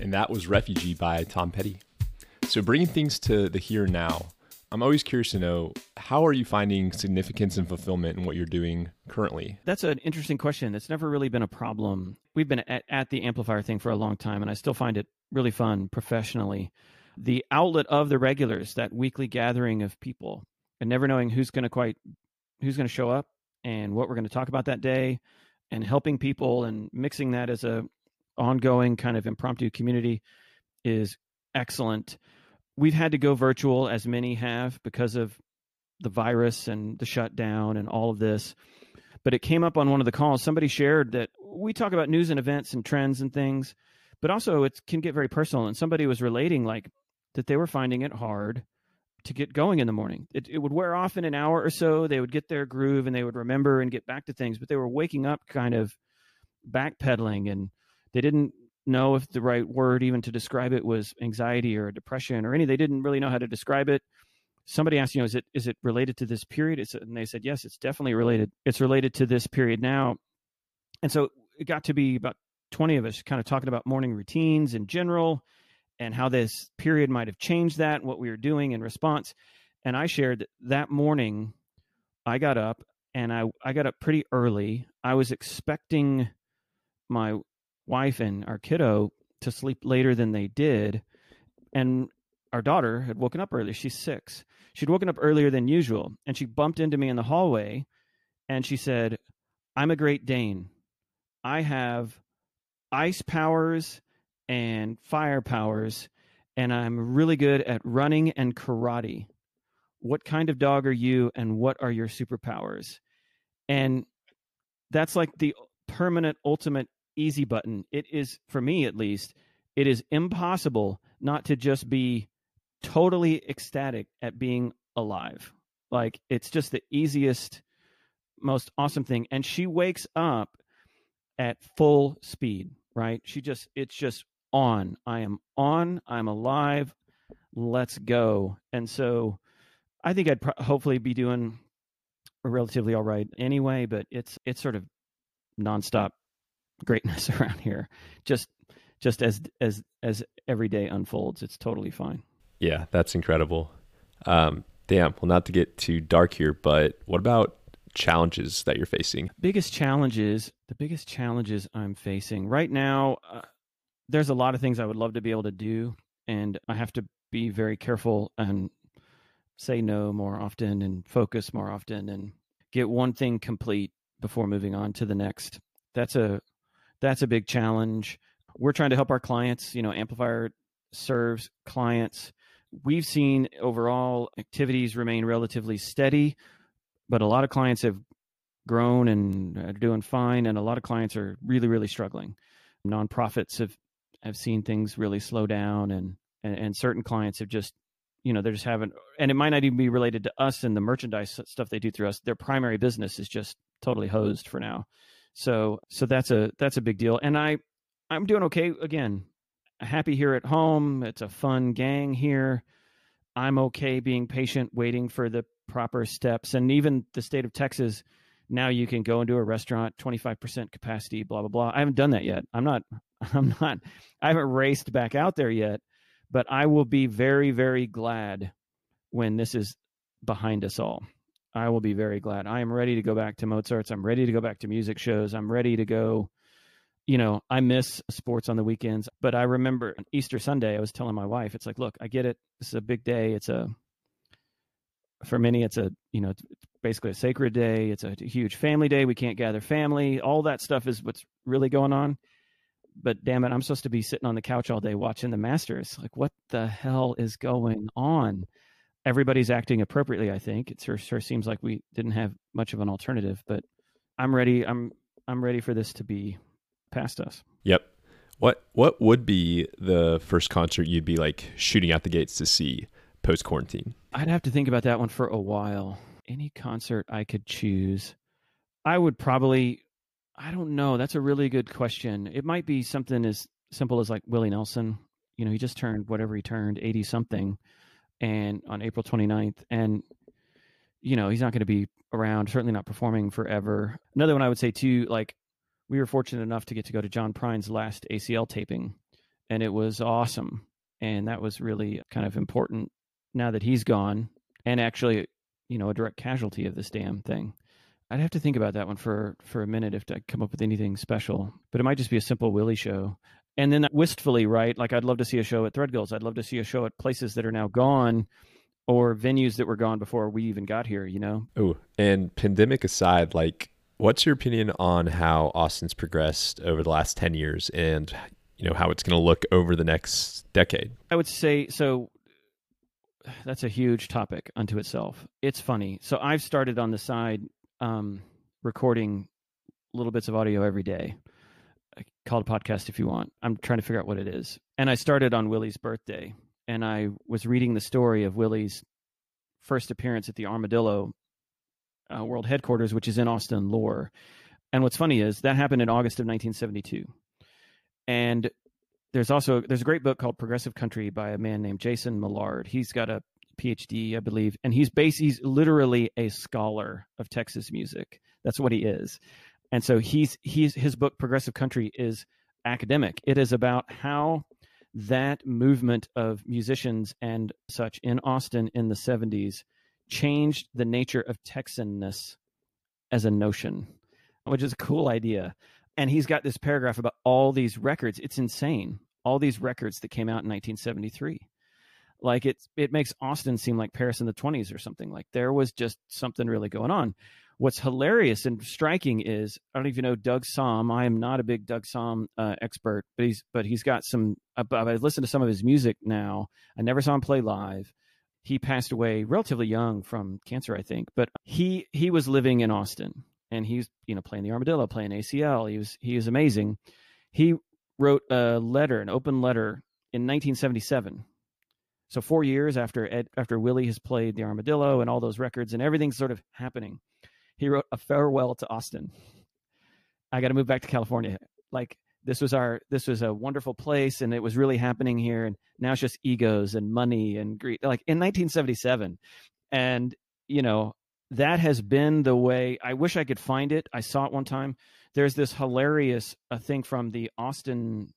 And that was Refugee by Tom Petty. So, bringing things to the here and now, I'm always curious to know how are you finding significance and fulfillment in what you're doing currently? That's an interesting question. That's never really been a problem. We've been at, at the amplifier thing for a long time, and I still find it really fun professionally. The outlet of the regulars, that weekly gathering of people, and never knowing who's going to quite who's going to show up and what we're going to talk about that day, and helping people and mixing that as a ongoing kind of impromptu community is excellent we've had to go virtual as many have because of the virus and the shutdown and all of this. But it came up on one of the calls. Somebody shared that we talk about news and events and trends and things, but also it can get very personal. And somebody was relating like that they were finding it hard to get going in the morning. It, it would wear off in an hour or so. They would get their groove and they would remember and get back to things, but they were waking up kind of backpedaling and they didn't know if the right word even to describe it was anxiety or depression or any. They didn't really know how to describe it. Somebody asked, you know, is it is it related to this period? It's, and they said, yes, it's definitely related. It's related to this period now. And so it got to be about 20 of us kind of talking about morning routines in general and how this period might have changed that, what we were doing in response. And I shared that that morning I got up and I, I got up pretty early. I was expecting my wife and our kiddo to sleep later than they did. And our daughter had woken up early. She's six. She'd woken up earlier than usual. And she bumped into me in the hallway and she said, I'm a Great Dane. I have ice powers and fire powers, and I'm really good at running and karate. What kind of dog are you, and what are your superpowers? And that's like the permanent, ultimate easy button. It is, for me at least, it is impossible not to just be totally ecstatic at being alive. Like it's just the easiest, most awesome thing. And she wakes up at full speed, right? She just, it's just on. I am on. I'm alive. Let's go. And so I think I'd pro- hopefully be doing relatively all right anyway, but it's, it's sort of nonstop greatness around here. Just just as as as every day unfolds, it's totally fine. Yeah, that's incredible. Um, damn. Well, not to get too dark here, but what about challenges that you're facing? Biggest challenges. The biggest challenges I'm facing right now. Uh, there's a lot of things I would love to be able to do, and I have to be very careful and say no more often and focus more often and get one thing complete before moving on to the next. That's a that's a big challenge. We're trying to help our clients. You know, Amplifier serves clients. We've seen overall activities remain relatively steady, but a lot of clients have grown and are doing fine, and a lot of clients are really, really struggling. Nonprofits have have seen things really slow down, and and, and certain clients have just you know they're just having and it might not even be related to us and the merchandise stuff they do through us their primary business is just totally hosed for now so so that's a that's a big deal. And I I'm doing okay again. Happy here at home. It's a fun gang here. I'm okay being patient, waiting for the proper steps. And even the state of Texas, now you can go into a restaurant, 25% capacity, blah, blah, blah. I haven't done that yet. I'm not, I'm not, I haven't raced back out there yet, but I will be very, very glad when this is behind us all. I will be very glad. I am ready to go back to Mozart's. I'm ready to go back to music shows. I'm ready to go. You know, I miss sports on the weekends, but I remember Easter Sunday, I was telling my wife, it's like, look, I get it. This is a big day. It's a, for many, it's a, you know, basically a sacred day. It's a huge family day. We can't gather family. All that stuff is what's really going on. But damn it, I'm supposed to be sitting on the couch all day watching the Masters. Like, what the hell is going on? Everybody's acting appropriately. I think it sure, sure seems like we didn't have much of an alternative, but I'm ready. I'm I'm ready for this to be past us. Yep. What what would be the first concert you'd be like shooting out the gates to see post quarantine? I'd have to think about that one for a while. Any concert I could choose, I would probably. I don't know. That's a really good question. It might be something as simple as like Willie Nelson. You know, he just turned whatever he turned, eighty something and on April 29th. And, you know, he's not going to be around, certainly not performing forever. Another one I would say too, like we were fortunate enough to get to go to John Prine's last ACL taping and it was awesome. And that was really kind of important now that he's gone and actually, you know, a direct casualty of this damn thing. I'd have to think about that one for for a minute if I come up with anything special. But it might just be a simple Willie show. And then wistfully, right? Like I'd love to see a show at Threadgill's. I'd love to see a show at places that are now gone or venues that were gone before we even got here, you know? Oh, and pandemic aside, like what's your opinion on how Austin's progressed over the last 10 years and you know how it's going to look over the next decade? I would say so that's a huge topic unto itself. It's funny. So I've started on the side um, recording little bits of audio every day. Call it a podcast if you want. I'm trying to figure out what it is. And I started on Willie's birthday, and I was reading the story of Willie's first appearance at the Armadillo uh, World Headquarters, which is in Austin Lore. And what's funny is that happened in August of 1972. And there's also there's a great book called Progressive Country by a man named Jason Mellard. He's got a PhD, I believe, and he's base he's literally a scholar of Texas music. That's what he is. And so he's he's his book Progressive Country is academic. It is about how that movement of musicians and such in Austin in the 70s changed the nature of Texanness as a notion, which is a cool idea. And he's got this paragraph about all these records. It's insane. All these records that came out in 1973 like it it makes Austin seem like Paris in the 20s or something. Like there was just something really going on. What's hilarious and striking is I don't you know Doug Sahm. I am not a big Doug Sahm uh, expert, but he's but he's got some. Uh, I've listened to some of his music now. I never saw him play live. He passed away relatively young from cancer, I think. But he he was living in Austin, and he's you know playing the Armadillo, playing ACL. He was he is amazing. He wrote a letter, an open letter in 1977 so four years after Ed, after Willie has played the Armadillo and all those records and everything's sort of happening, he wrote a farewell to Austin. I got to move back to California. Like this was our this was a wonderful place and it was really happening here and now it's just egos and money and greed. Like in 1977, and you know that has been the way. I wish I could find it. I saw it one time. There's this hilarious uh, thing from the Austin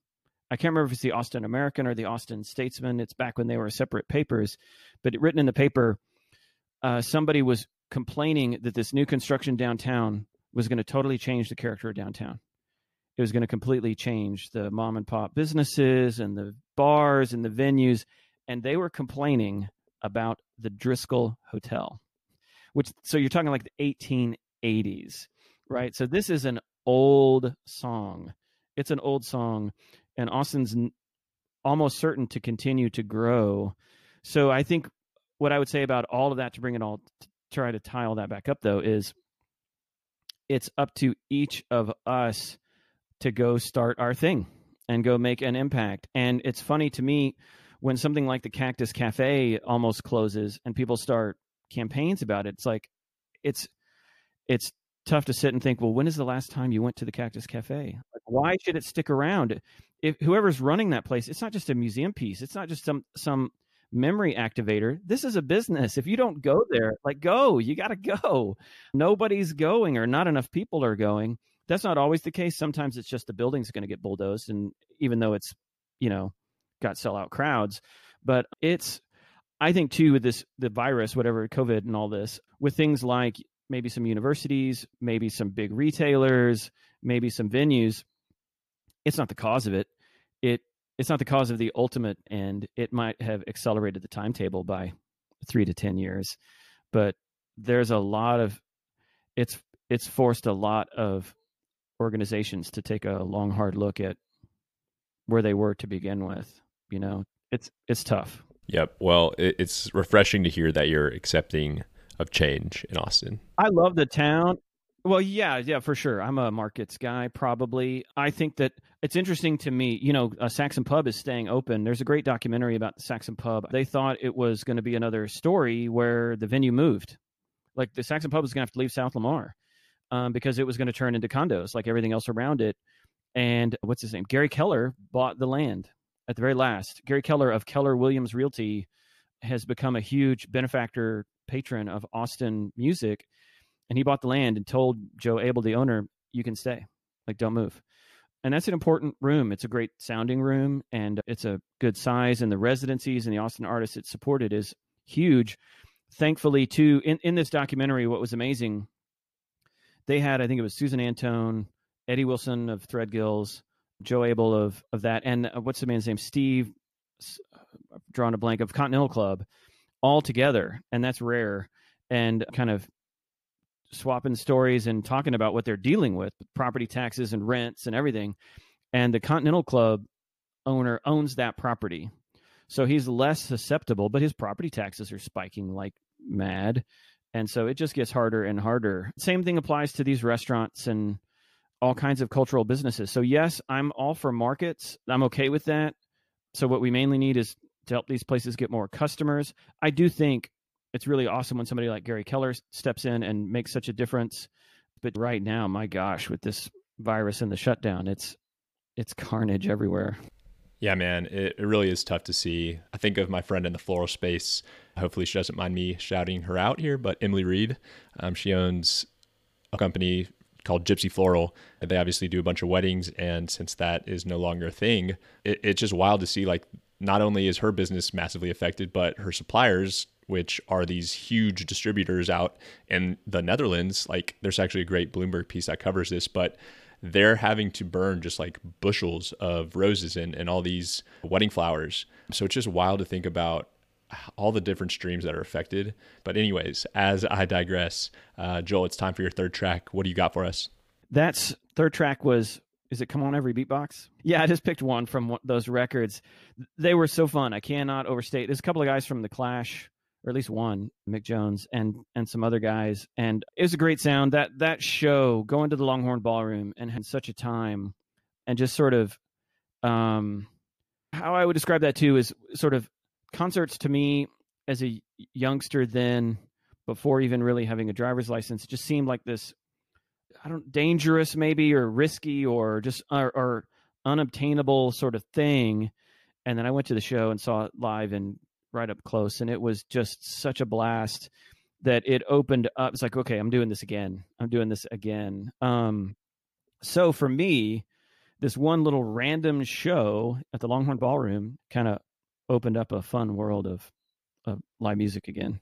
I can't remember if it's the Austin American or the Austin Statesman. It's back when they were separate papers, but written in the paper, uh, somebody was complaining that this new construction downtown was going to totally change the character of downtown. It was going to completely change the mom and pop businesses and the bars and the venues, and they were complaining about the Driskill Hotel, which so you're talking like the 1880s, right? So this is an old song. It's an old song and Austin's almost certain to continue to grow. So I think what I would say about all of that to bring it all to try to tie all that back up though is it's up to each of us to go start our thing and go make an impact. And it's funny to me when something like the Cactus Cafe almost closes and people start campaigns about it. It's like it's it's tough to sit and think, well, when is the last time you went to the Cactus Cafe? Like, why should it stick around? If whoever's running that place, it's not just a museum piece. It's not just some some memory activator. This is a business. If you don't go there, like go, you got to go. Nobody's going or not enough people are going. That's not always the case. Sometimes it's just the building's going to get bulldozed and even though it's, you know, got sellout crowds, but it's I think too with this the virus, whatever COVID and all this, with things like maybe some universities, maybe some big retailers, maybe some venues. It's not the cause of it. It it's not the cause of the ultimate end. It might have accelerated the timetable by three to ten years, but there's a lot of it's it's forced a lot of organizations to take a long hard look at where they were to begin with. You know, it's it's tough. Yep. Well, it's refreshing to hear that you're accepting of change in Austin. I love the town. Well, yeah, yeah, for sure. I'm a markets guy, probably. I think that it's interesting to me. You know, a Saxon Pub is staying open. There's a great documentary about the Saxon Pub. They thought it was going to be another story where the venue moved. Like the Saxon Pub was going to have to leave South Lamar um, because it was going to turn into condos like everything else around it. And what's his name? Gary Keller bought the land at the very last. Gary Keller of Keller Williams Realty has become a huge benefactor patron of Austin music, and he bought the land and told Joe Abel, the owner, "You can stay, like don't move." and that's an important room. It's a great sounding room, and it's a good size. And the residencies and the Austin artists it supported is huge. Thankfully, too, in in this documentary, what was amazing, they had I think it was Susan Antone, Eddie Wilson of Threadgill's, Joe Abel of of that, and uh, what's the man's name? Steve, uh, drawing a blank of Continental Club, all together, and that's rare. And kind of swapping stories and talking about what they're dealing with property taxes and rents and everything. And the Continental Club owner owns that property. So he's less susceptible, but his property taxes are spiking like mad. And so it just gets harder and harder. Same thing applies to these restaurants and all kinds of cultural businesses. So, yes, I'm all for markets. I'm okay with that. So, what we mainly need is to help these places get more customers. I do think it's really awesome when somebody like Gary Keller steps in and makes such a difference. But right now, my gosh, with this virus and the shutdown, it's it's carnage everywhere. Yeah, man, it, it really is tough to see. I think of my friend in the floral space. Hopefully, she doesn't mind me shouting her out here, but Emily Reed. Um, she owns a company called Gypsy Floral. They obviously do a bunch of weddings, and since that is no longer a thing, it, it's just wild to see. Like, not only is her business massively affected, but her suppliers which are these huge distributors out in the Netherlands. Like there's actually a great Bloomberg piece that covers this, but they're having to burn just like bushels of roses and, and all these wedding flowers. So it's just wild to think about all the different streams that are affected. But, anyways, as I digress, uh, Joel, it's time for your third track. What do you got for us? That's third track was is it come on every beatbox yeah i just picked one from those records they were so fun i cannot overstate there's a couple of guys from the clash or at least one, Mick Jones and and some other guys. And it was a great sound. That that show, going to the Longhorn Ballroom and had such a time, and just sort of, um, how I would describe that too is sort of concerts to me as a youngster then, before even really having a driver's license, just seemed like this, I don't dangerous maybe or risky or just or, or unobtainable sort of thing. And then I went to the show and saw it live and right up close, and it was just such a blast that it opened up. It's like, okay, I'm doing this again. I'm doing this again. Um, so for me, this one little random show at the Longhorn Ballroom kind of opened up a fun world of, of live music again.